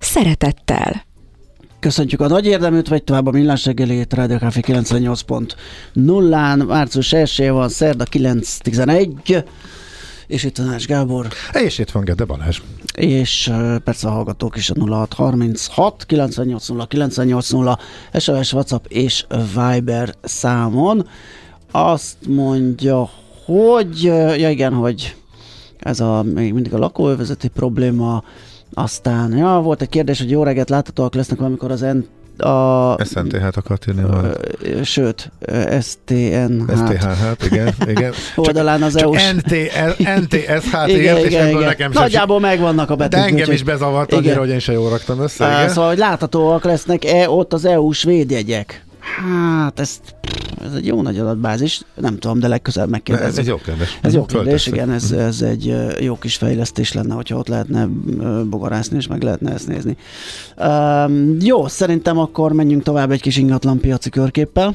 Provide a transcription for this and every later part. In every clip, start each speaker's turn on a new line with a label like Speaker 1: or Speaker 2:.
Speaker 1: szeretettel.
Speaker 2: Köszöntjük a nagy érdeműt, vagy tovább a millás reggelét, Rádió Café 98.0-án, március 1 van, szerda 9.11, és itt a Nács Gábor.
Speaker 3: És itt van Gede Balázs.
Speaker 2: És persze a hallgatók is a 0636 980 980 SOS, WhatsApp és Viber számon. Azt mondja, hogy, ja igen, hogy ez a még mindig a lakóövezeti probléma, aztán, ja, volt egy kérdés, hogy jó reggelt láthatóak lesznek valamikor az N
Speaker 3: a... SNTH-t akart írni
Speaker 2: majd. Sőt, STN.
Speaker 3: STH, hát igen, igen.
Speaker 2: Oldalán az EU-s.
Speaker 3: NTSH-t igen, és igen, igen. nekem
Speaker 2: Nagyjából megvannak a betűk.
Speaker 3: De engem is bezavart annyira, hogy én sem jól raktam össze.
Speaker 2: Szóval, hogy láthatóak lesznek -e ott az EU-s védjegyek. Hát, ezt, ez egy jó nagy adatbázis, nem tudom, de legközelebb megkérdezni.
Speaker 3: Ez egy jó kérdés.
Speaker 2: Ez jó kérdés, igen, ez, ez egy jó kis fejlesztés lenne, hogyha ott lehetne bogarászni, és meg lehetne ezt nézni. Um, jó, szerintem akkor menjünk tovább egy kis ingatlan piaci körképpel.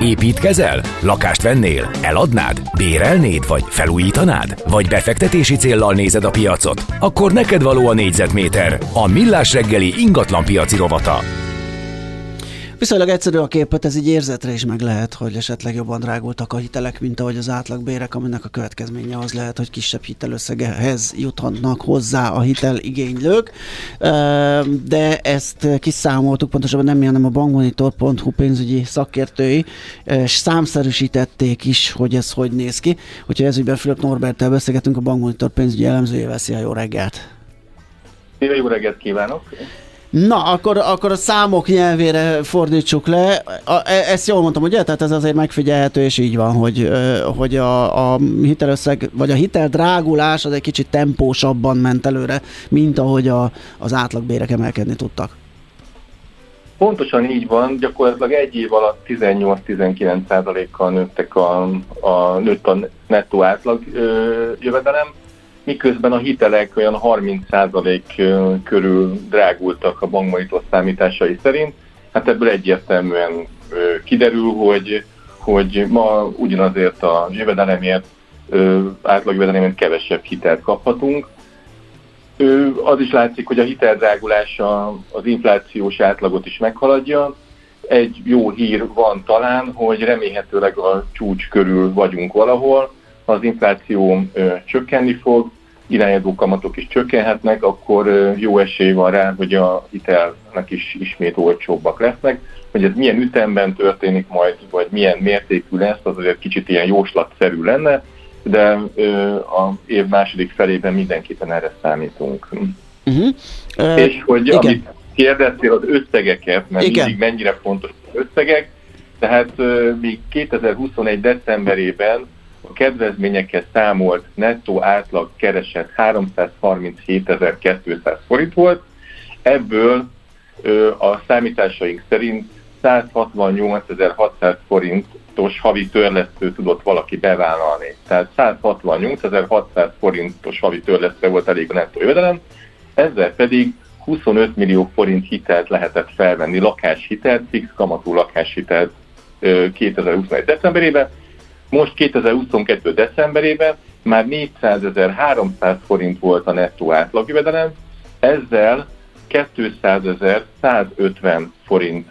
Speaker 4: Építkezel? Lakást vennél? Eladnád? Bérelnéd? Vagy felújítanád? Vagy befektetési céllal nézed a piacot? Akkor neked való a négyzetméter. A Millás reggeli ingatlan piaci rovata.
Speaker 2: Viszonylag egyszerű a képet, ez így érzetre is meg lehet, hogy esetleg jobban drágultak a hitelek, mint ahogy az átlagbérek, aminek a következménye az lehet, hogy kisebb hitelösszegehez juthatnak hozzá a hiteligénylők. De ezt kiszámoltuk, pontosabban nem mi, hanem a bankmonitor.hu pénzügyi szakértői, és számszerűsítették is, hogy ez hogy néz ki. Úgyhogy ez ügyben Fülöp Norbertel beszélgetünk, a bankmonitor pénzügyi elemzőjével. Szia, jó reggelt!
Speaker 5: Jó reggelt kívánok!
Speaker 2: Na, akkor, akkor a számok nyelvére fordítsuk le. A, e, ezt jól mondtam, ugye? Tehát ez azért megfigyelhető, és így van, hogy, hogy a, a hitelösszeg, vagy a hitel drágulás az egy kicsit tempósabban ment előre, mint ahogy a, az átlagbérek emelkedni tudtak.
Speaker 5: Pontosan így van, gyakorlatilag egy év alatt 18-19 kal nőttek a, a, nőtt a nettó átlag ö, jövedelem, miközben a hitelek olyan 30% körül drágultak a bankmonitor számításai szerint. Hát ebből egyértelműen kiderül, hogy, hogy ma ugyanazért a jövedelemért, átlagjövedelemért kevesebb hitelt kaphatunk. Az is látszik, hogy a hiteldrágulása az inflációs átlagot is meghaladja. Egy jó hír van talán, hogy remélhetőleg a csúcs körül vagyunk valahol, az infláció csökkenni fog, irányadó kamatok is csökkenhetnek, akkor jó esély van rá, hogy a hitelnek is ismét olcsóbbak lesznek. Hogy ez milyen ütemben történik majd, vagy milyen mértékű lesz, az azért kicsit ilyen jóslatszerű lenne, de a év második felében mindenképpen erre számítunk. Uh-huh. Uh, És hogy igen. amit kérdeztél az összegeket, mert igen. mindig mennyire fontos az összegek, tehát még 2021. decemberében a kedvezményekhez számolt nettó átlag keresett 337.200 forint volt, ebből a számításaink szerint 168.600 forintos havi törlesztő tudott valaki bevállalni. Tehát 168.600 forintos havi törlesztő volt elég a nettó jövedelem, ezzel pedig 25 millió forint hitelt lehetett felvenni, lakáshitelt, fix kamatú lakáshitelt 2021. decemberében, most 2022. decemberében már 400.300 forint volt a nettó átlagjövedelem, ezzel 200.150 forint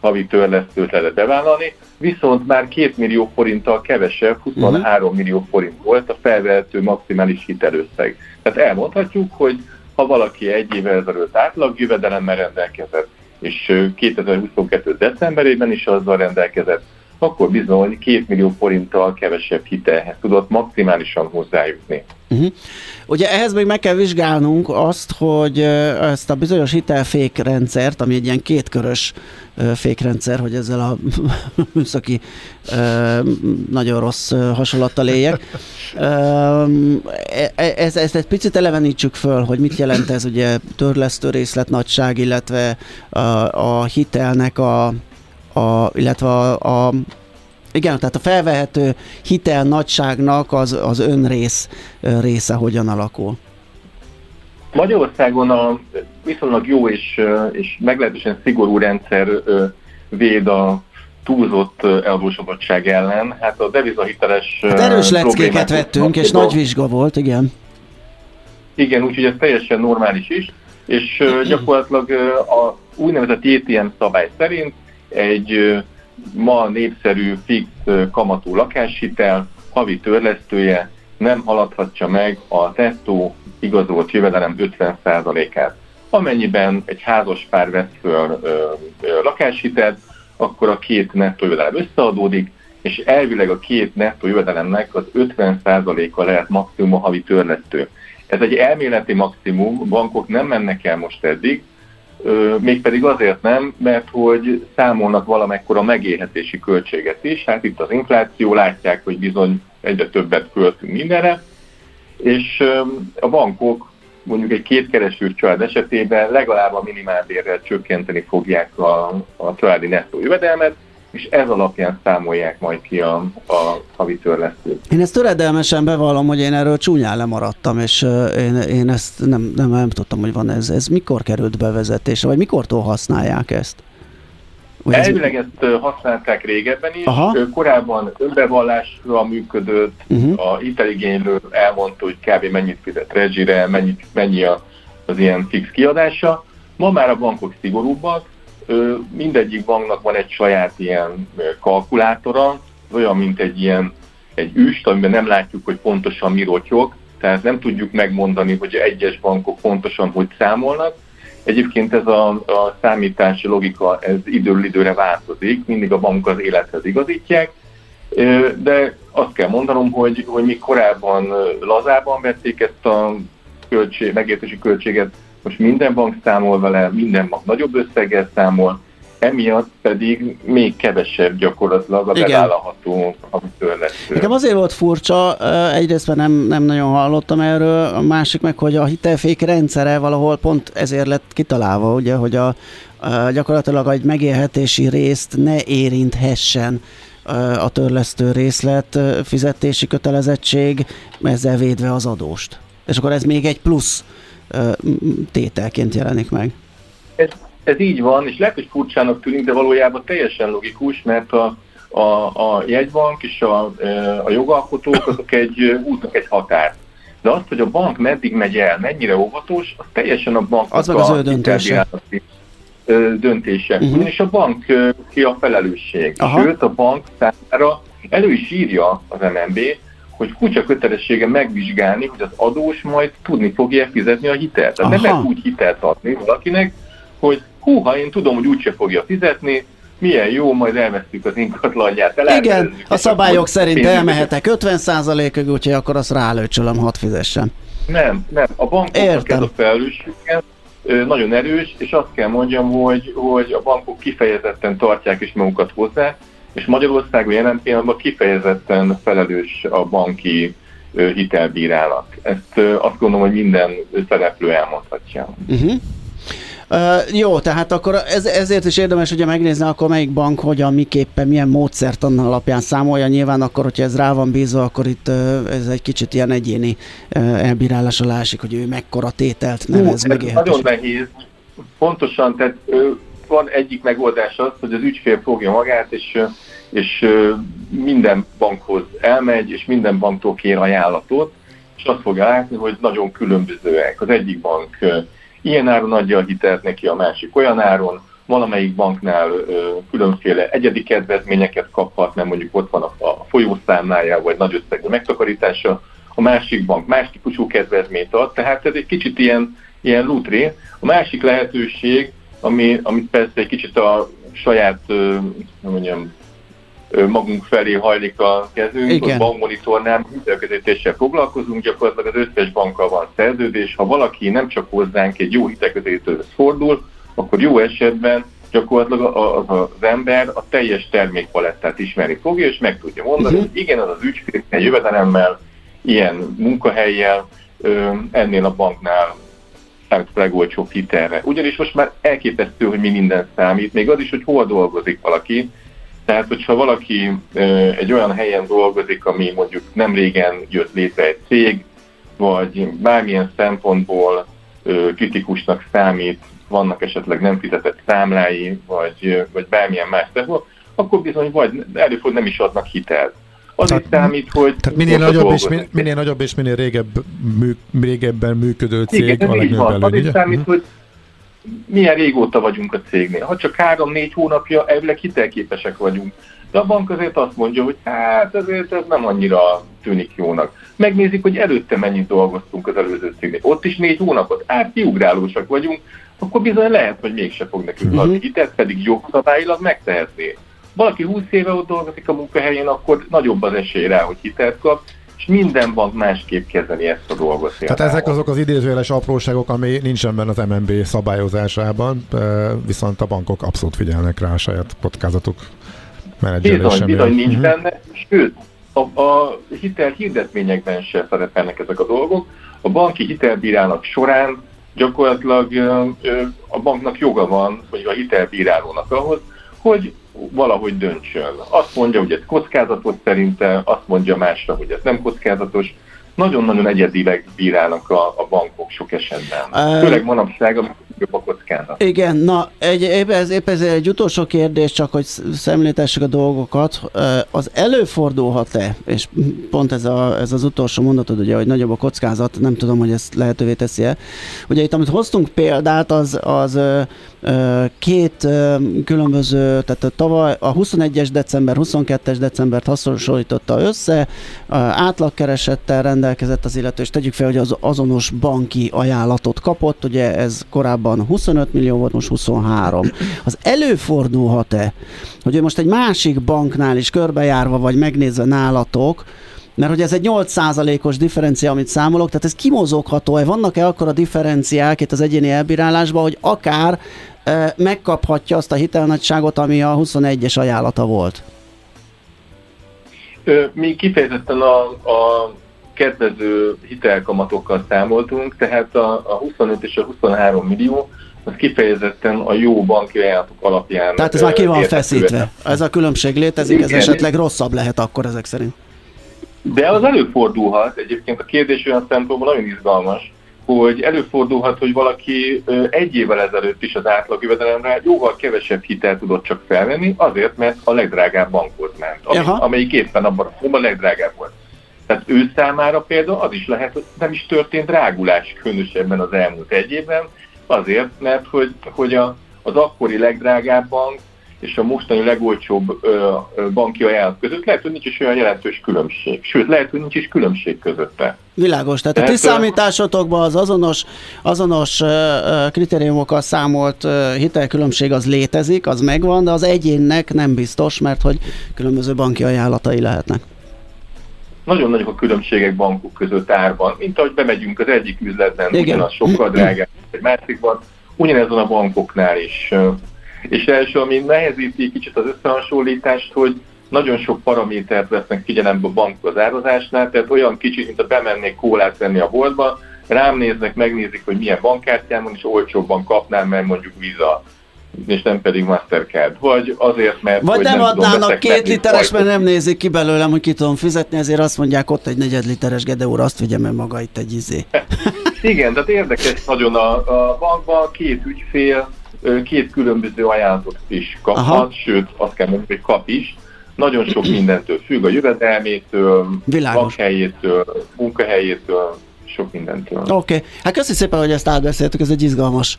Speaker 5: havi törlesztőt lehet bevállalni, viszont már 2 millió forinttal kevesebb, 23 uh-huh. millió forint volt a felvehető maximális hitelösszeg. Tehát elmondhatjuk, hogy ha valaki egy évvel ezelőtt átlagjövedelemmel rendelkezett, és 2022. decemberében is azzal rendelkezett, akkor bizony két millió forinttal kevesebb hitelhez tudott maximálisan hozzájutni.
Speaker 2: Uh-huh. Ugye ehhez még meg kell vizsgálnunk azt, hogy ezt a bizonyos hitelfékrendszert, ami egy ilyen kétkörös fékrendszer, hogy ezzel a műszaki nagyon rossz hasonlattal éljek. E, e, ezt, ezt egy picit elevenítsük föl, hogy mit jelent ez ugye törlesztő részlet nagyság, illetve a, a hitelnek a, a illetve a, a igen, tehát a felvehető hitel nagyságnak az, az önrész része hogyan alakul?
Speaker 5: Magyarországon a viszonylag jó és, és meglehetősen szigorú rendszer véd a túlzott eladósodottság ellen. Hát a devizahiteles
Speaker 2: hát erős leckéket vettünk, és nagy vizsga volt, igen.
Speaker 5: Igen, úgyhogy ez teljesen normális is, és gyakorlatilag a úgynevezett ATM szabály szerint egy ma népszerű fix kamatú lakáshitel havi törlesztője nem haladhatja meg a tettó igazolt jövedelem 50%-át. Amennyiben egy házas pár vesz föl ö, ö, lakáshitelt, akkor a két nettó jövedelem összeadódik, és elvileg a két nettó jövedelemnek az 50%-a lehet maximum a havi törlesztő. Ez egy elméleti maximum, bankok nem mennek el most eddig, mégpedig azért nem, mert hogy számolnak valamekkora megélhetési költséget is, hát itt az infláció, látják, hogy bizony egyre többet költünk mindenre, és a bankok mondjuk egy kétkereső család esetében legalább a minimálbérrel csökkenteni fogják a, a családi nettó jövedelmet, és ez alapján számolják majd ki a, a havi törlesztőt.
Speaker 2: Én ezt töredelmesen bevallom, hogy én erről csúnyán lemaradtam, és én, én ezt nem, nem, nem tudtam, hogy van ez. Ez mikor került bevezetésre, vagy mikortól használják ezt?
Speaker 5: Elvileg ezt használták régebben is, Aha. korábban önbevallásra működött, uh-huh. a hiteligénylő elmondta, hogy kb. mennyit fizet rezsire, mennyi, mennyi a, az ilyen fix kiadása. Ma már a bankok szigorúbbak, mindegyik banknak van egy saját ilyen kalkulátora, olyan, mint egy ilyen egy üst, amiben nem látjuk, hogy pontosan mi rotyog, tehát nem tudjuk megmondani, hogy egyes bankok pontosan hogy számolnak, Egyébként ez a, a számítási logika, ez időről időre változik, mindig a bank az élethez igazítják, de azt kell mondanom, hogy, hogy mi korábban lazában vették ezt a költség, megértési költséget, most minden bank számol vele, minden bank nagyobb összeggel számol, emiatt pedig még kevesebb gyakorlatilag a bevállalható amitől lesz.
Speaker 2: Nekem azért volt furcsa, egyrészt mert nem, nem nagyon hallottam erről, a másik meg, hogy a hitelfék rendszere valahol pont ezért lett kitalálva, ugye, hogy a, a gyakorlatilag egy megélhetési részt ne érinthessen a törlesztő részlet fizetési kötelezettség, ezzel védve az adóst. És akkor ez még egy plusz tételként jelenik meg.
Speaker 5: Ez, ez így van, és lehet, hogy furcsának tűnik, de valójában teljesen logikus, mert a, a, a jegybank és a, a jogalkotók azok egy útnak egy határ. De azt, hogy a bank meddig megy el, mennyire óvatos, az teljesen a bank
Speaker 2: az meg az ő döntése.
Speaker 5: döntése. Uh-huh. Ugyanis a bank ki a felelősség. Aha. Sőt, a bank számára elő is írja az MNB, hogy kutya kötelessége megvizsgálni, hogy az adós majd tudni fogja fizetni a hitelt. Tehát nem lehet úgy hitelt adni valakinek, hogy húha, én tudom, hogy úgyse fogja fizetni, milyen jó, majd elvesztjük az ingatlanját.
Speaker 2: Igen, a szabályok szerint elmehetek 50%-ig, úgyhogy akkor azt rálőcsölöm, hadd fizessen.
Speaker 5: Nem, nem, a bankoknak ez a felelőssége nagyon erős, és azt kell mondjam, hogy, hogy a bankok kifejezetten tartják is magukat hozzá, és Magyarországon jelen pillanatban kifejezetten felelős a banki hitelbírálat. Ezt azt gondolom, hogy minden szereplő elmondhatja. Uh-huh.
Speaker 2: Uh, jó, tehát akkor ez, ezért is érdemes ugye megnézni, akkor melyik bank hogyan, miképpen, milyen módszert annan alapján számolja. Nyilván akkor, hogyha ez rá van bízva, akkor itt uh, ez egy kicsit ilyen egyéni uh, elbírálás alá esik, hogy ő mekkora tételt nevez
Speaker 5: meg. Nagyon nehéz. Pontosan, tehát van egyik megoldás az, hogy az ügyfél fogja magát, és, és minden bankhoz elmegy, és minden banktól kér ajánlatot, és azt fogja látni, hogy nagyon különbözőek. Az egyik bank ilyen áron adja a hitelt neki, a másik olyan áron, valamelyik banknál különféle egyedi kedvezményeket kaphat, mert mondjuk ott van a, folyószámlája, vagy nagy összegű megtakarítása, a másik bank más típusú kedvezményt ad, tehát ez egy kicsit ilyen, ilyen lutri. A másik lehetőség, ami, amit persze egy kicsit a saját, mondjam, magunk felé hajlik a kezünk, Igen. a bankmonitornál hitelközítéssel foglalkozunk, gyakorlatilag az összes bankkal van szerződés. Ha valaki nem csak hozzánk egy jó hitelközítőhöz fordul, akkor jó esetben gyakorlatilag az, az ember a teljes termékpalettát ismeri fogja, és meg tudja mondani, uh-huh. hogy igen, az az ügyfél egy jövedelemmel, ilyen munkahelyjel, ennél a banknál számít a legolcsóbb hitelre. Ugyanis most már elképesztő, hogy mi minden számít, még az is, hogy hol dolgozik valaki. Tehát, hogyha valaki egy olyan helyen dolgozik, ami mondjuk nem régen jött létre egy cég, vagy bármilyen szempontból kritikusnak számít, vannak esetleg nem fizetett számlái, vagy, vagy bármilyen más szempontból, akkor bizony vagy előfordul nem is adnak hitelt. Az tehát, is számít, hogy...
Speaker 3: Tehát minél nagyobb, és, minél, minél nagyobb és minél régebb, mű, régebben működő cég Igen, a legnagyobb van.
Speaker 5: Az is számít, uh-huh. hogy milyen régóta vagyunk a cégnél. Ha csak három-négy hónapja, elvileg hitelképesek vagyunk. De a bank azért azt mondja, hogy hát ezért ez nem annyira tűnik jónak. Megnézik, hogy előtte mennyit dolgoztunk az előző cégnél. Ott is négy hónapot, hát kiugrálósak vagyunk, akkor bizony lehet, hogy mégse fog nekünk uh-huh. adni hitelt, pedig jogszabályilag megtehetné. Valaki 20 éve ott dolgozik a munkahelyén, akkor nagyobb az esély rá, hogy hitelt kap, és minden bank másképp kezeli ezt a dolgot.
Speaker 3: Tehát ezek azok az idézőjeles apróságok, ami nincsen benne az MNB szabályozásában, viszont a bankok abszolút figyelnek rá a saját kockázatuk
Speaker 5: menedzselése Bizony, bizony nincs uh-huh. benne, sőt, a, a hitel hirdetményekben se szerepelnek ezek a dolgok. A banki hitelbírálat során gyakorlatilag a banknak joga van, vagy a hitelbírálónak ahhoz, hogy valahogy döntsön. Azt mondja, hogy ez kockázatos szerinte, azt mondja másra, hogy ez nem kockázatos. Nagyon-nagyon egyedileg bírálnak a, a bankok sok esetben. Uh, Főleg manapság, amikor jobb a kockázat.
Speaker 2: Igen, na egy, épp, ez, épp ez egy utolsó kérdés, csak hogy szemléltessük a dolgokat. Az előfordulhat-e, és pont ez, a, ez az utolsó mondatod, ugye, hogy nagyobb a kockázat, nem tudom, hogy ezt lehetővé teszi-e. Ugye itt, amit hoztunk példát, az, az két különböző, tehát a tavaly a 21-es december, 22-es decembert hasonlította össze, átlagkeresettel rendelkezett az illető, és tegyük fel, hogy az azonos banki ajánlatot kapott, ugye ez korábban 25 millió volt, most 23. Az előfordulhat-e, hogy most egy másik banknál is körbejárva, vagy megnézve nálatok, mert hogy ez egy 8%-os differencia, amit számolok, tehát ez kimozogható-e? Vannak-e akkor a differenciák itt az egyéni elbírálásban, hogy akár megkaphatja azt a hitelnagyságot, ami a 21-es ajánlata volt?
Speaker 5: Mi kifejezetten a, a kedvező hitelkamatokkal számoltunk, tehát a, a 25 és a 23 millió az kifejezetten a jó banki ajánlatok alapján.
Speaker 2: Tehát ez már ki van feszítve. Ez a különbség létezik, ez esetleg rosszabb lehet akkor ezek szerint.
Speaker 5: De az előfordulhat, egyébként a kérdés olyan szempontból nagyon izgalmas, hogy előfordulhat, hogy valaki egy évvel ezelőtt is az átlagjövedelemre jóval kevesebb hitelt tudott csak felvenni, azért, mert a legdrágább bankhoz ment, ami, amelyik éppen abban a legdrágább volt. Tehát ő számára például az is lehet, hogy nem is történt drágulás különösebben az elmúlt egy évben, azért, mert hogy, hogy a, az akkori legdrágább bank és a mostani legolcsóbb ö, ö, banki ajánlat között lehet, hogy nincs is olyan jelentős különbség. Sőt, lehet, hogy nincs is különbség közötte.
Speaker 2: Világos, tehát, tehát a ti számításotokban az azonos, azonos kritériumokkal számolt hitelkülönbség az létezik, az megvan, de az egyénnek nem biztos, mert hogy különböző banki ajánlatai lehetnek
Speaker 5: nagyon nagyok a különbségek bankok között árban, mint ahogy bemegyünk az egyik üzletben, Igen. ugyanaz sokkal drágább, egy másikban, ugyanezon a bankoknál is. És első, ami nehezíti kicsit az összehasonlítást, hogy nagyon sok paramétert vesznek figyelembe a bankgazározásnál, tehát olyan kicsit, mint a bemennék kólát venni a boltba, rám néznek, megnézik, hogy milyen bankkártyám van, és olcsóbban kapnám, mert mondjuk Visa és nem pedig Mastercard. Vagy azért, mert...
Speaker 2: Vagy nem, nem adnának két literes, mert nem nézik ki belőlem, hogy ki tudom fizetni, ezért azt mondják, ott egy negyed literes Gedeóra, azt vigyem el maga itt egy izé.
Speaker 5: Igen, tehát érdekes nagyon a, a bankban két ügyfél két különböző ajánlatot is kaphat, Aha. sőt, azt kell mondani, hogy kap is. Nagyon sok mindentől függ, a jövedelmétől, lakhelyétől, munkahelyétől, sok mindentől. Oké,
Speaker 2: okay. hát köszönjük szépen, hogy ezt átbeszéltük, ez egy izgalmas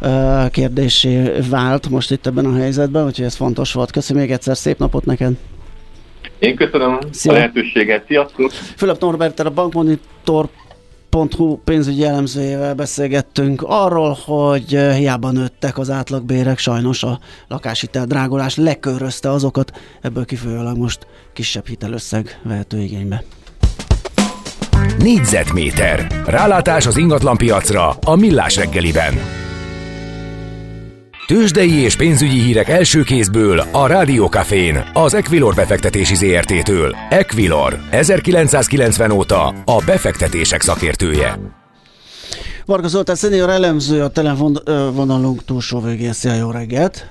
Speaker 2: uh, kérdésé vált most itt ebben a helyzetben, úgyhogy ez fontos volt. Köszönöm még egyszer, szép napot neked!
Speaker 5: Én köszönöm Szia. a lehetőséget, sziasztok!
Speaker 2: Fülöp Norbert, a Bankmonitor Pont.hu pénzügyi elemzőjével beszélgettünk arról, hogy hiába nőttek az átlagbérek, sajnos a lakáshitel drágolás lekörözte azokat, ebből kifolyólag most kisebb hitelösszeg vehető igénybe.
Speaker 4: Négyzetméter. Rálátás az ingatlanpiacra a Millás reggeliben. Tőzsdei és pénzügyi hírek első kézből a Rádiókafén, az Equilor befektetési ZRT-től. Equilor, 1990 óta a befektetések szakértője.
Speaker 2: Varga Zoltán szenior elemző a telefonvonalunk túlsó végén. Szia, jó reggelt!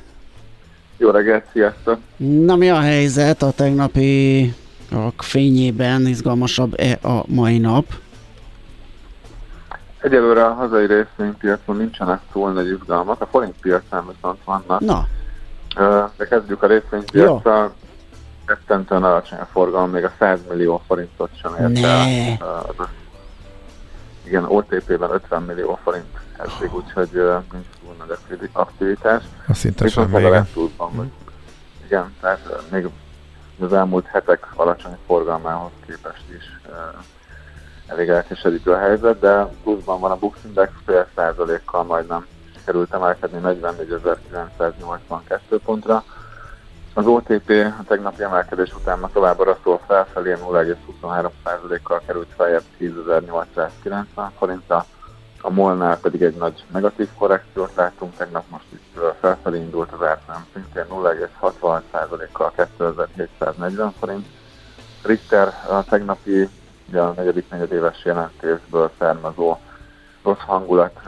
Speaker 6: Jó reggelt, sziasztok!
Speaker 2: Na mi a helyzet a tegnapi a fényében izgalmasabb-e a mai nap?
Speaker 6: Egyelőre a hazai részvénypiacon nincsenek túl nagy izgalmak, a forint piacán viszont vannak.
Speaker 2: Na.
Speaker 6: De kezdjük a részvénypiacsal. Rettentően alacsony a forgalom, még a 100 millió forintot sem ért el. Igen, OTP-ben 50 millió forint eddig, úgyhogy nincs túl nagy aktivitás.
Speaker 3: A szinte
Speaker 6: Viszont
Speaker 3: semmi, igen.
Speaker 6: igen. Igen, tehát még az elmúlt hetek alacsony forgalmához képest is elég elkeserítő a helyzet, de pluszban van a Bux Index fél százalékkal majdnem sikerült emelkedni 44.982 pontra. Az OTP a tegnapi emelkedés után ma továbbra szól felfelé 0,23%-kal került feljebb 10.890 forintra. A MOL-nál pedig egy nagy negatív korrekciót láttunk, tegnap most itt felfelé indult az árfolyam szintén 0,66%-kal 2740 forint. Richter a tegnapi ugye a negyedik negyedéves jelentésből származó rossz hangulat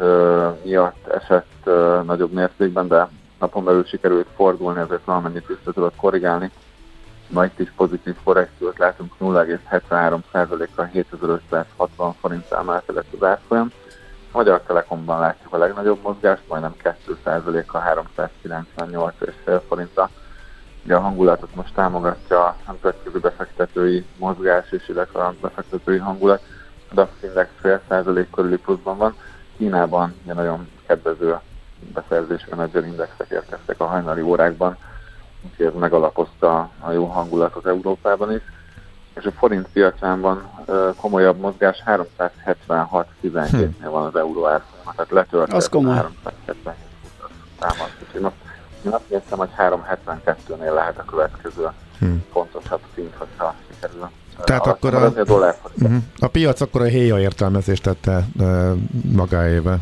Speaker 6: miatt esett nagyobb mértékben, de napon belül sikerült fordulni, ezért valamennyit vissza tudott korrigálni. Ma itt is pozitív korrekciót látunk, 0,73%-kal 7560 forint emelkedett az árfolyam. A Magyar Telekomban látjuk a legnagyobb mozgást, majdnem 2%-kal 398,5 forintra Ugye a hangulatot most támogatja a nemzetközi befektetői mozgás és illetve a befektetői hangulat. A DAX Index fél százalék körüli pluszban van. Kínában ugye nagyon kedvező beszerzés menedzser indexek érkeztek a hajnali órákban, úgyhogy ez megalapozta a jó hangulatot Európában is. És a forint piacán van komolyabb mozgás, 376-17-nél van az euró árfolyama, tehát letört
Speaker 2: az komoly.
Speaker 6: 377 támaszt. Úgyhogy most én azt néztem, hogy 372-nél lehet a következő hmm. fontosabb szint, hogyha sikerül.
Speaker 3: Tehát a, akkor a, a, dollár uh-huh. a piac akkor a héja értelmezést tette uh, magáével.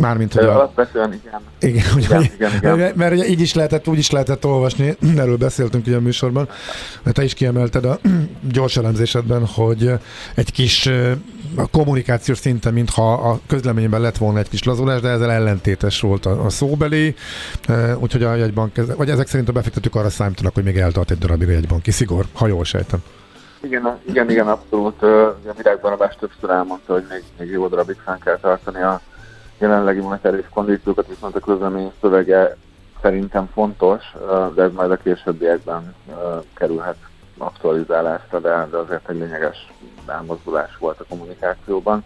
Speaker 3: Mármint, hogy
Speaker 6: a... Alapvetően igen.
Speaker 3: Igen, hogy igen, igen, igen, igen. Mert ugye így is lehetett, úgy is lehetett olvasni, erről beszéltünk ugye a műsorban, te is kiemelted a gyors elemzésedben, hogy egy kis a kommunikációs szinten, mintha a közleményben lett volna egy kis lazulás, de ezzel ellentétes volt a, a szóbeli, úgyhogy a jegybank, vagy ezek szerint a befektetők arra számítanak, hogy még eltart egy darabig a jegybanki szigor, ha jól sejtem.
Speaker 6: Igen, igen, igen, abszolút. A virágban többször elmondta, hogy még, még jó darabig fenn kell tartani a jelenlegi monetáris kondíciókat, viszont a közlemény szövege szerintem fontos, de ez majd a későbbiekben kerülhet aktualizálásra, de, de azért egy lényeges elmozdulás volt a kommunikációban.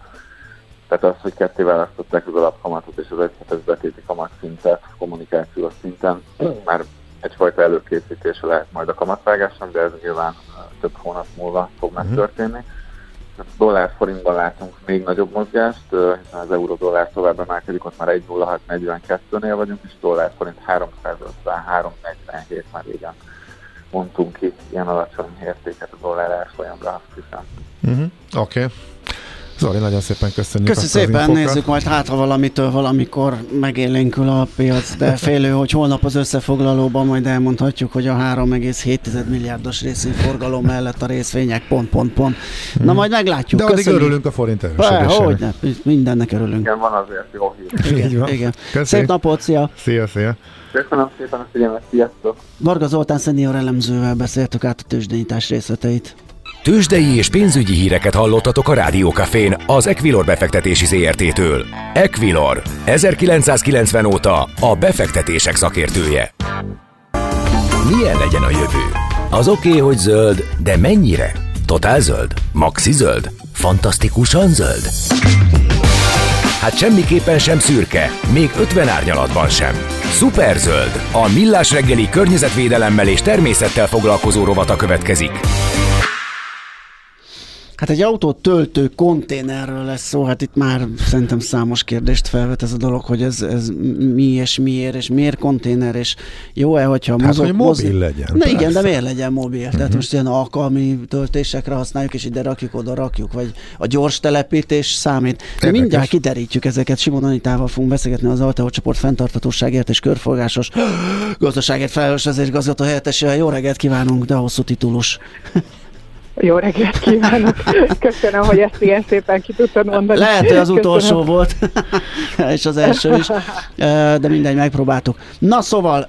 Speaker 6: Tehát az, hogy ketté választották az alapkamatot és az egyhetes betéti kamatszintet kommunikációs szinten, már egyfajta előkészítése lehet majd a kamatvágásnak, de ez nyilván több hónap múlva fog mhm. megtörténni. Dollár forintban látunk még nagyobb mozgást, hiszen az euró dollár tovább emelkedik, ott már 1,0642-nél vagyunk, és dollár forint 353-47 már régen mondtunk ki ilyen alacsony értéket a dollár árfolyamra, azt hiszem.
Speaker 3: Uh-huh. Oké. Okay. Zoli, nagyon szépen köszönjük.
Speaker 2: Köszönjük szépen, nézzük majd hátra valamitől valamikor megélénkül a piac, de félő, hogy holnap az összefoglalóban majd elmondhatjuk, hogy a 3,7 milliárdos részvényforgalom mellett a részvények pont, pont, pont. Na hmm. majd meglátjuk.
Speaker 3: De addig örülünk a forint
Speaker 2: erősödésének. ne, mindennek örülünk.
Speaker 6: Igen, van azért jó
Speaker 2: hír. Igen, van. igen. Szép napot, szia!
Speaker 3: Szia, szia!
Speaker 6: Köszönöm szépen a figyelmet, sziasztok!
Speaker 2: Varga Zoltán szenior elemzővel beszéltük át a tőzsdenyítás részleteit.
Speaker 4: Tőzsdei és pénzügyi híreket hallottatok a Rádiókafén az Equilor befektetési ZRT-től. Equilor, 1990 óta a befektetések szakértője. Milyen legyen a jövő? Az oké, okay, hogy zöld, de mennyire? Totál zöld? Maxi zöld? Fantasztikusan zöld? Hát semmiképpen sem szürke, még 50 árnyalatban sem. Szuperzöld, a millás reggeli környezetvédelemmel és természettel foglalkozó rovata következik.
Speaker 2: Hát egy autót töltő konténerről lesz szó, hát itt már szerintem számos kérdést felvet ez a dolog, hogy ez, ez mi és miért, és miért konténer, és jó-e, hogyha
Speaker 3: hát, mozog, hogy mobil mozi... legyen.
Speaker 2: Na persze. igen, de miért legyen mobil? Uh-huh. Tehát mhm. most ilyen alkalmi töltésekre használjuk, és ide rakjuk, oda rakjuk, vagy a gyors telepítés számít. De mindjárt kiderítjük ezeket. Simon Anitával fogunk beszélgetni az Alteo csoport fenntartatóságért és körforgásos gazdaságért felelős vezérigazgató helyettesével. Jó reggelt kívánunk, de hosszú titulus.
Speaker 7: Jó reggelt kívánok! Köszönöm, hogy ezt ilyen szépen ki tudtad mondani.
Speaker 2: Lehet, hogy az utolsó Köszönöm. volt, és az első is, de mindegy, megpróbáltuk. Na szóval,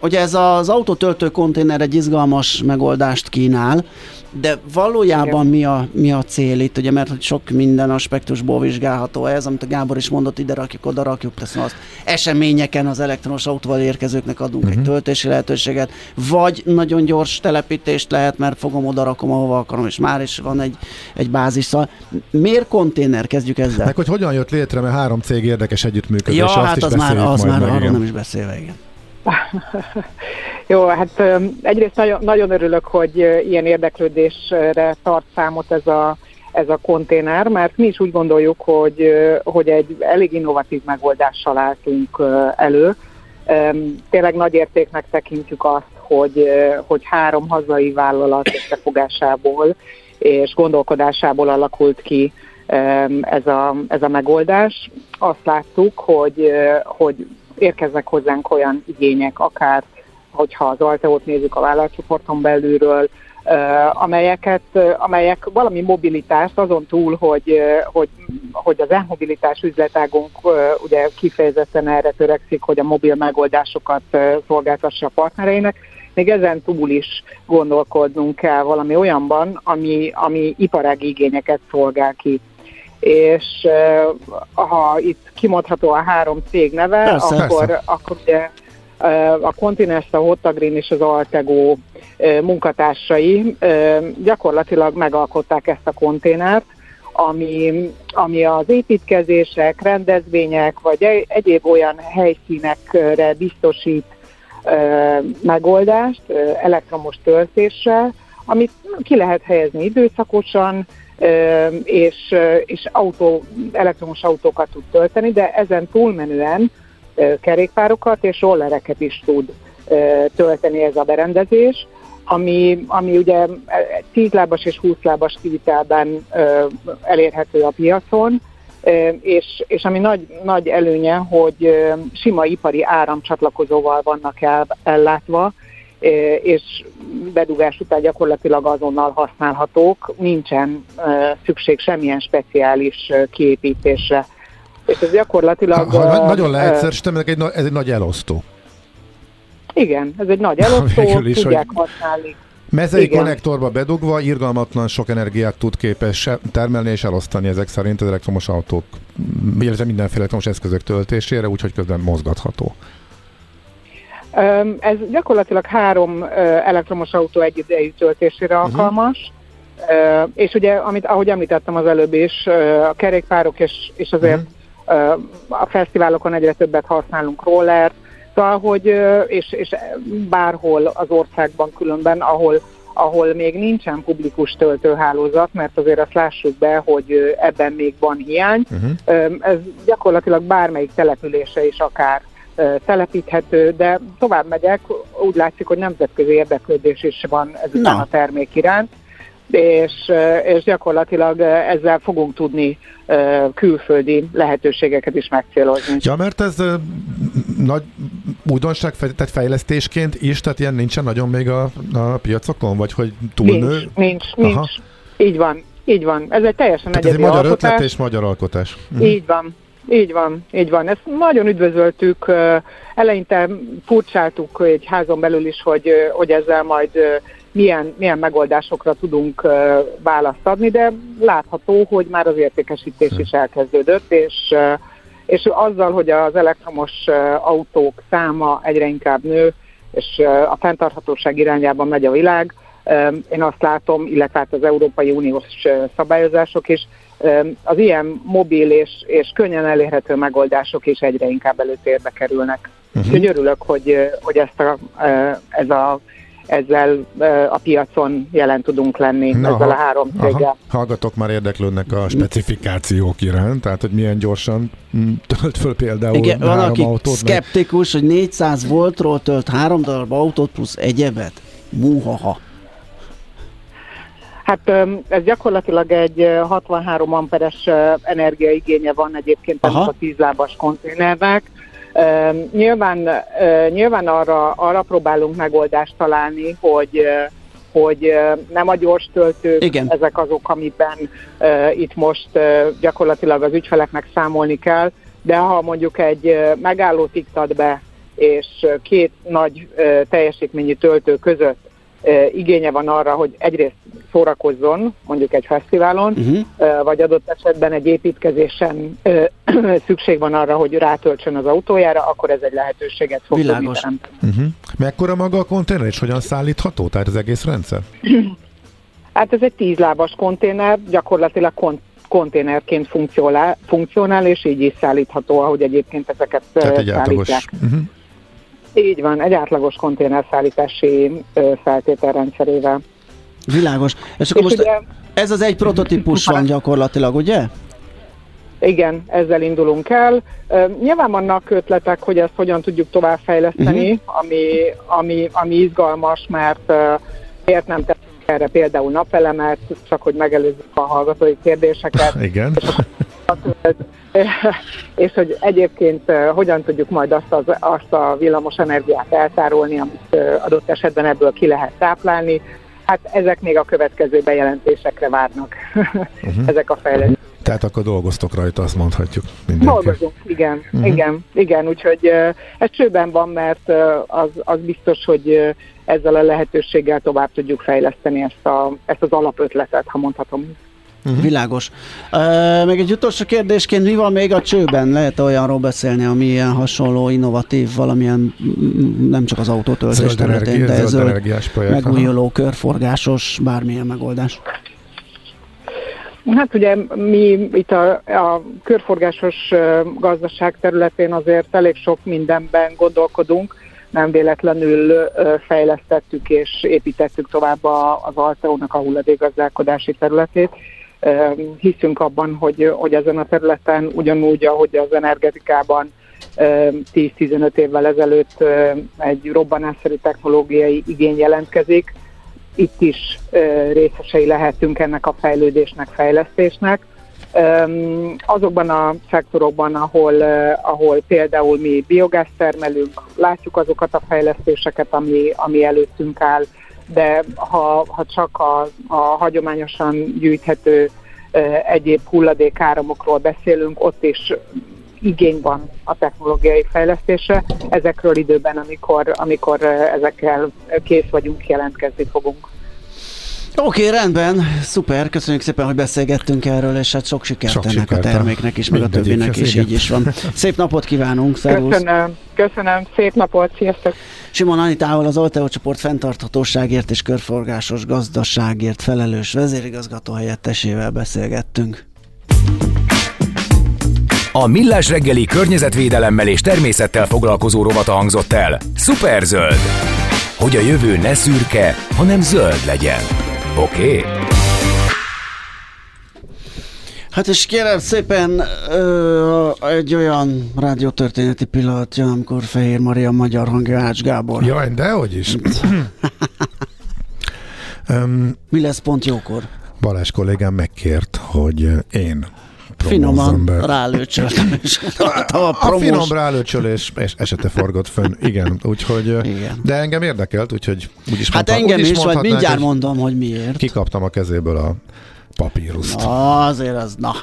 Speaker 2: ugye ez az autótöltő konténer egy izgalmas megoldást kínál, de valójában mi a, mi a cél itt, ugye, mert sok minden aspektusból vizsgálható ez, amit a Gábor is mondott, ide rakjuk, oda rakjuk, teszem azt. Eseményeken az elektronos autóval érkezőknek adunk uh-huh. egy mhm. töltési lehetőséget, vagy nagyon gyors telepítést lehet, mert fogom oda rakom, ahova akarom, és már is van egy, egy bázis. Szóval miért konténer? Kezdjük ezzel.
Speaker 3: Meg hogy hogyan jött létre, mert három cég érdekes együttműködés.
Speaker 2: Ja, hát az már, az már arról nem is beszélve, igen.
Speaker 7: Jó, hát egyrészt nagyon, nagyon örülök, hogy ilyen érdeklődésre tart számot ez a, ez a konténer, mert mi is úgy gondoljuk, hogy, hogy egy elég innovatív megoldással álltunk elő. Tényleg nagy értéknek tekintjük azt, hogy, hogy három hazai vállalat összefogásából és gondolkodásából alakult ki ez a, ez a megoldás. Azt láttuk, hogy, hogy érkeznek hozzánk olyan igények, akár hogyha az Alteót nézzük a vállalatcsoporton belülről, amelyeket, amelyek valami mobilitást azon túl, hogy, hogy, hogy az e-mobilitás üzletágunk ugye kifejezetten erre törekszik, hogy a mobil megoldásokat szolgáltassa a partnereinek, még ezen túl is gondolkodnunk kell valami olyanban, ami, ami iparági igényeket szolgál ki és ha itt kimondható a három cég neve, persze, akkor, persze. akkor ugye a Continental, a Hottagreen és az Altego munkatársai gyakorlatilag megalkották ezt a konténert, ami, ami az építkezések, rendezvények vagy egyéb olyan helyszínekre biztosít megoldást elektromos töltéssel, amit ki lehet helyezni időszakosan, és, és autó, elektromos autókat tud tölteni, de ezen túlmenően kerékpárokat és rollereket is tud tölteni ez a berendezés, ami, ami ugye 10 lábas és 20 lábas kivitelben elérhető a piacon, és, és ami nagy, nagy előnye, hogy sima ipari áramcsatlakozóval vannak el, ellátva, és bedugás után gyakorlatilag azonnal használhatók, nincsen szükség semmilyen speciális kiépítésre. És ez gyakorlatilag...
Speaker 3: Ha, ha nagyon leegyszerűsítem, egy, ez egy nagy elosztó.
Speaker 7: Igen, ez egy nagy elosztó, is, tudják hogy... használni.
Speaker 3: Mezei Igen. konnektorba bedugva irgalmatlan sok energiát tud képes termelni és elosztani ezek szerint az elektromos autók, illetve mindenféle elektromos eszközök töltésére, úgyhogy közben mozgatható.
Speaker 7: Ez gyakorlatilag három elektromos autó egyidejű töltésére uh-huh. alkalmas, és ugye, amit, ahogy említettem az előbb is, a kerékpárok és, és azért uh-huh. A fesztiválokon egyre többet használunk rollert, szóval, hogy, és, és bárhol az országban különben, ahol ahol még nincsen publikus töltőhálózat, mert azért azt lássuk be, hogy ebben még van hiány. Uh-huh. Ez gyakorlatilag bármelyik települése is akár telepíthető, de tovább megyek, úgy látszik, hogy nemzetközi érdeklődés is van ezután a termék iránt, és, és gyakorlatilag ezzel fogunk tudni külföldi lehetőségeket is megcélozni.
Speaker 3: Ja, mert ez nagy újdonság, tehát fejlesztésként is, tehát ilyen nincsen nagyon még a, a piacokon, vagy hogy túlnő?
Speaker 7: Nincs, nincs, nincs. Így van, így van. Ez egy teljesen
Speaker 3: tehát egyedi ez egy magyar alkotás. ötlet és magyar alkotás.
Speaker 7: Így van, így van, így van. Ezt nagyon üdvözöltük. Eleinte furcsáltuk egy házon belül is, hogy, hogy ezzel majd milyen, milyen megoldásokra tudunk választ adni, de látható, hogy már az értékesítés is elkezdődött, és, és azzal, hogy az elektromos autók száma egyre inkább nő, és a fenntarthatóság irányában megy a világ, én azt látom, illetve hát az Európai Uniós szabályozások is, az ilyen mobil és, és könnyen elérhető megoldások is egyre inkább előtérbe kerülnek. Uh-huh. Úgyhogy örülök, hogy, hogy ezt a, ez a ezzel a piacon jelen tudunk lenni Na, ezzel a három céggel.
Speaker 3: Hallgatok már érdeklődnek a specifikációk iránt, tehát hogy milyen gyorsan mm, tölt föl például
Speaker 2: Igen, van, aki autót, szkeptikus, meg... hogy 400 voltról tölt három darab autót plusz egyebet. Muhaha.
Speaker 7: Hát ez gyakorlatilag egy 63 amperes energiaigénye van egyébként Aha. a tízlábas konténernek. Nyilván, nyilván arra, arra próbálunk megoldást találni, hogy hogy nem a gyors töltők, Igen. ezek azok, amiben uh, itt most uh, gyakorlatilag az ügyfeleknek számolni kell, de ha mondjuk egy uh, megállót iktat be, és két nagy uh, teljesítményű töltő között igénye van arra, hogy egyrészt szórakozzon, mondjuk egy fesztiválon, uh-huh. vagy adott esetben egy építkezésen szükség van arra, hogy rátöltsön az autójára, akkor ez egy lehetőséget fog
Speaker 3: Világos. tudni uh-huh. Mekkora maga a konténer, és hogyan szállítható, tehát az egész rendszer?
Speaker 7: hát ez egy tízlábas konténer, gyakorlatilag kont- konténerként funkcionál, funkcionál, és így is szállítható, ahogy egyébként ezeket Tehát egy szállítják. Uh-huh. Így van, egy átlagos konténerszállítási feltételrendszerével.
Speaker 2: Világos. És akkor és most ugye, ez az egy prototípus van gyakorlatilag, ugye?
Speaker 7: Igen, ezzel indulunk el. Nyilván vannak ötletek, hogy ezt hogyan tudjuk továbbfejleszteni, uh-huh. ami, ami, ami izgalmas, mert miért nem teszünk erre például napelemet, csak hogy megelőzzük a hallgatói kérdéseket.
Speaker 3: Igen.
Speaker 7: és hogy egyébként hogyan tudjuk majd azt, az, azt a villamos energiát eltárolni, amit adott esetben ebből ki lehet táplálni. Hát ezek még a következő bejelentésekre várnak, uh-huh. ezek a fejlesztések.
Speaker 3: Tehát akkor dolgoztok rajta, azt mondhatjuk
Speaker 7: mindenki. Dolgozunk, igen, uh-huh. igen, igen, úgyhogy ez csőben van, mert az, az biztos, hogy ezzel a lehetőséggel tovább tudjuk fejleszteni ezt, a, ezt az alapötletet, ha mondhatom.
Speaker 2: Uh-huh. Világos. Uh, meg egy utolsó kérdésként, mi van még a csőben? Lehet olyanról beszélni, ami ilyen hasonló, innovatív, valamilyen nem csak az autótöltés területén, de zöld, zöld megújuló, aha. körforgásos, bármilyen megoldás.
Speaker 7: Hát ugye mi itt a, a körforgásos gazdaság területén azért elég sok mindenben gondolkodunk, nem véletlenül fejlesztettük és építettük tovább az Alteónak a hulladékgazdálkodási területét. Hiszünk abban, hogy, hogy ezen a területen ugyanúgy, ahogy az energetikában 10-15 évvel ezelőtt egy robbanásszerű technológiai igény jelentkezik, itt is részesei lehetünk ennek a fejlődésnek, fejlesztésnek. Azokban a szektorokban, ahol, ahol például mi biogáz termelünk, látjuk azokat a fejlesztéseket, ami, ami előttünk áll, de ha, ha csak a, a hagyományosan gyűjthető egyéb hulladékáramokról beszélünk, ott is igény van a technológiai fejlesztésre. Ezekről időben, amikor, amikor ezekkel kész vagyunk, jelentkezni fogunk.
Speaker 2: Oké, okay, rendben, szuper, köszönjük szépen, hogy beszélgettünk erről, és hát sok sikert sok ennek sikert a terméknek is, meg a többinek is, így is van. Szép napot kívánunk, szervusz!
Speaker 7: Köszönöm, köszönöm, szép napot, sziasztok!
Speaker 2: Simon Anitával az Alteo csoport fenntarthatóságért és körforgásos gazdaságért felelős vezérigazgató helyettesével beszélgettünk.
Speaker 4: A Millás reggeli környezetvédelemmel és természettel foglalkozó rovata hangzott el. Superzöld! Hogy a jövő ne szürke, hanem zöld legyen. Oké? Okay?
Speaker 2: Hát és kérem szépen ö, egy olyan rádiótörténeti pillanatja, amikor Fehér Maria magyar hangja Ács Gábor.
Speaker 3: Jaj, de hogy is.
Speaker 2: um, Mi lesz pont jókor?
Speaker 3: Balázs kollégám megkért, hogy én
Speaker 2: Finoman rálőcsöltem, és
Speaker 3: a, a, a finom rálőcsölés és esete forgott fönn, igen, úgyhogy, igen. de engem érdekelt, úgyhogy úgyis
Speaker 2: Hát mondtam, engem is, majd mindjárt mondom, hogy miért.
Speaker 3: Kikaptam a kezéből a papíruszt.
Speaker 2: Na, azért az, na,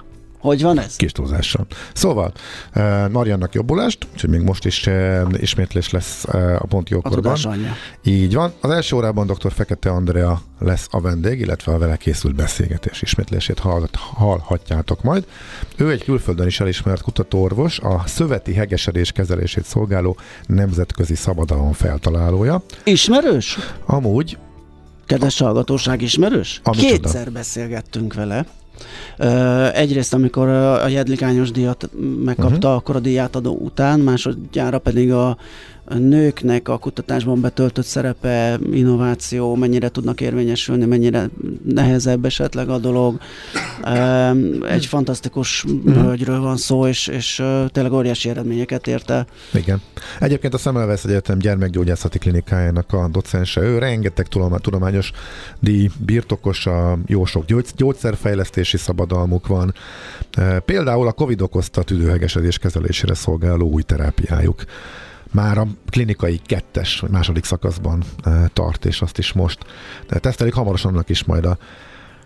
Speaker 2: hogy van ez?
Speaker 3: Kis túlzással. Szóval, uh, Mariannak jobbulást, úgyhogy még most is uh, ismétlés lesz uh, a pont jókorban. A Így van. Az első órában dr. Fekete Andrea lesz a vendég, illetve a vele készült beszélgetés ismétlését hall, hallhatjátok majd. Ő egy külföldön is elismert kutatóorvos, a szöveti hegesedés kezelését szolgáló nemzetközi szabadalom feltalálója.
Speaker 2: Ismerős?
Speaker 3: Amúgy
Speaker 2: Kedves hallgatóság ismerős? Ami Kétszer beszélgettünk vele. Egyrészt, amikor a Jedlikányos díjat megkapta, uh-huh. akkor a díjátadó után, másodjára pedig a nőknek a kutatásban betöltött szerepe, innováció, mennyire tudnak érvényesülni, mennyire nehezebb esetleg a dolog. Egy fantasztikus hölgyről van szó, és, és tényleg óriási eredményeket érte.
Speaker 3: Igen. Egyébként a Szemelvesz Egyetem gyermekgyógyászati klinikájának a docense, ő rengeteg tudományos díj birtokosa, jó sok gyógyszerfejlesztési szabadalmuk van. Például a Covid okozta tüdőhegesedés kezelésére szolgáló új terápiájuk már a klinikai kettes, második szakaszban e, tart, és azt is most tesztelik, hamarosan annak is majd a,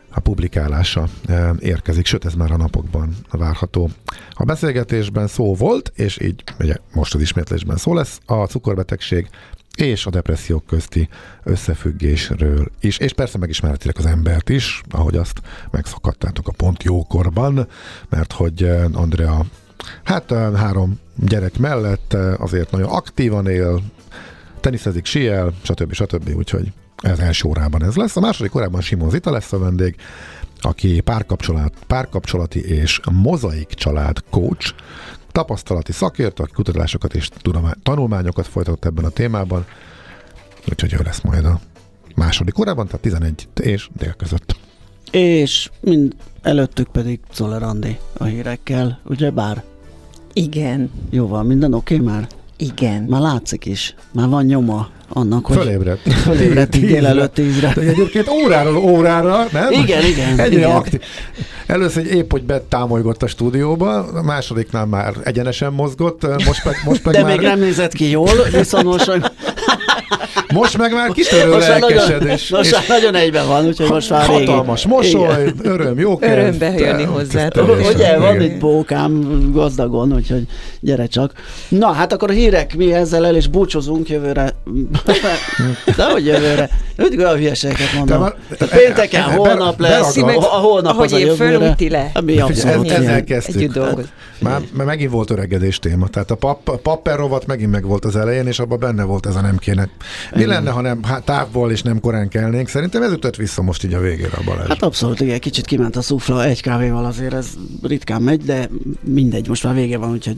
Speaker 3: a publikálása e, érkezik, sőt ez már a napokban várható. A beszélgetésben szó volt, és így ugye most az ismétlésben szó lesz, a cukorbetegség és a depressziók közti összefüggésről is, és persze megismerhetik az embert is, ahogy azt megszakadtátok a pont jókorban, mert hogy e, Andrea Hát három gyerek mellett azért nagyon aktívan él, teniszezik, siel, stb. stb. Úgyhogy ez első órában ez lesz. A második órában Simon Zita lesz a vendég, aki párkapcsolat, párkapcsolati és mozaik család coach, tapasztalati szakértő, aki kutatásokat és tanulmányokat folytatott ebben a témában, úgyhogy ő lesz majd a második órában, tehát 11 és dél között.
Speaker 2: És mind előttük pedig Zoller Andi a hírekkel, ugye bár?
Speaker 1: Igen.
Speaker 2: Jó van, minden oké okay már?
Speaker 1: Igen.
Speaker 2: Már látszik is, már van nyoma annak, hogy
Speaker 3: fölébredt.
Speaker 2: Fölébredt délelőtt tízre.
Speaker 3: De egyébként óráról órára, nem?
Speaker 2: Igen, igen.
Speaker 3: Egyre
Speaker 2: igen.
Speaker 3: aktív. Először egy épp, hogy betámolygott a stúdióba, a másodiknál már egyenesen mozgott, most meg, most meg
Speaker 2: De
Speaker 3: már...
Speaker 2: még nem nézett ki jól, viszont most
Speaker 3: most meg már kitörő most lelkesedés.
Speaker 2: Nagyon, most már nagyon egyben van, úgyhogy most már
Speaker 3: Hatalmas régi. mosoly, Igen. öröm, jó kell.
Speaker 1: Örömbe jönni hozzá.
Speaker 2: Ugye, van itt bókám gazdagon, úgyhogy gyere csak. Na, hát akkor a hírek, mi ezzel el is búcsozunk jövőre. De hogy jövőre? Úgy olyan hülyeségeket mondom. Már, pénteken, holnap lesz, a holnap
Speaker 1: ahogy
Speaker 2: az a
Speaker 1: jövőre. le.
Speaker 2: Mi abszolút.
Speaker 3: Ezzel kezdtük. Már, mert megint volt öregedés téma. Tehát a pap, papper rovat megint meg volt az elején, és abban benne volt ez a nem kéne. Mi igen. lenne, ha nem távból és nem korán kelnénk? Szerintem ez ütött vissza most így a végére a Balázs.
Speaker 2: Hát abszolút, igen, kicsit kiment a szufla egy kávéval azért ez ritkán megy, de mindegy, most már vége van, úgyhogy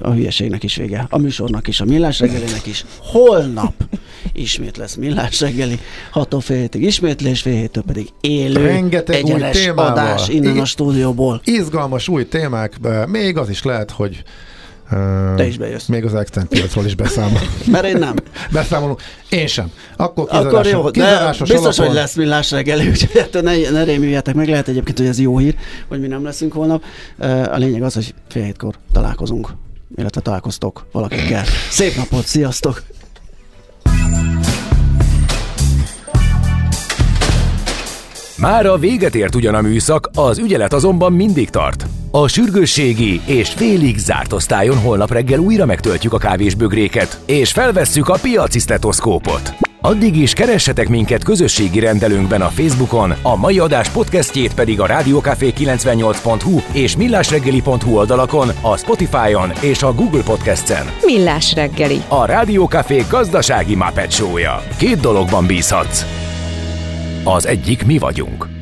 Speaker 2: a hülyeségnek is vége. A műsornak is, a millás reggelinek is. Holnap ismét lesz millás reggeli, 6 fél hétig ismétlés, fél héttől pedig élő,
Speaker 3: Rengeteg
Speaker 2: egyenes
Speaker 3: új témával.
Speaker 2: adás innen a stúdióból.
Speaker 3: Izgalmas új témák, még az is lehet, hogy
Speaker 2: te is bejössz.
Speaker 3: Még az extent piacról is beszámol.
Speaker 2: Mert én nem.
Speaker 3: Beszámolunk. Én sem. Akkor,
Speaker 2: Akkor jó,
Speaker 3: de
Speaker 2: biztos, alapon... hogy lesz millás reggeli, úgyhogy ettől ne, ne rémüljetek meg. Lehet egyébként, hogy ez jó hír, hogy mi nem leszünk holnap. A lényeg az, hogy fél hétkor találkozunk, illetve találkoztok valakikkel. Szép napot, sziasztok!
Speaker 4: Már a véget ért ugyan a műszak, az ügyelet azonban mindig tart. A sürgősségi és félig zárt osztályon holnap reggel újra megtöltjük a kávésbögréket, és felvesszük a piaci stetoszkópot. Addig is keressetek minket közösségi rendelőnkben a Facebookon, a mai adás podcastjét pedig a rádiókafé98.hu és millásreggeli.hu oldalakon, a Spotify-on és a Google Podcast-en.
Speaker 1: Millás reggeli.
Speaker 4: A Rádiókafé gazdasági Show-ja. Két dologban bízhatsz. Az egyik mi vagyunk.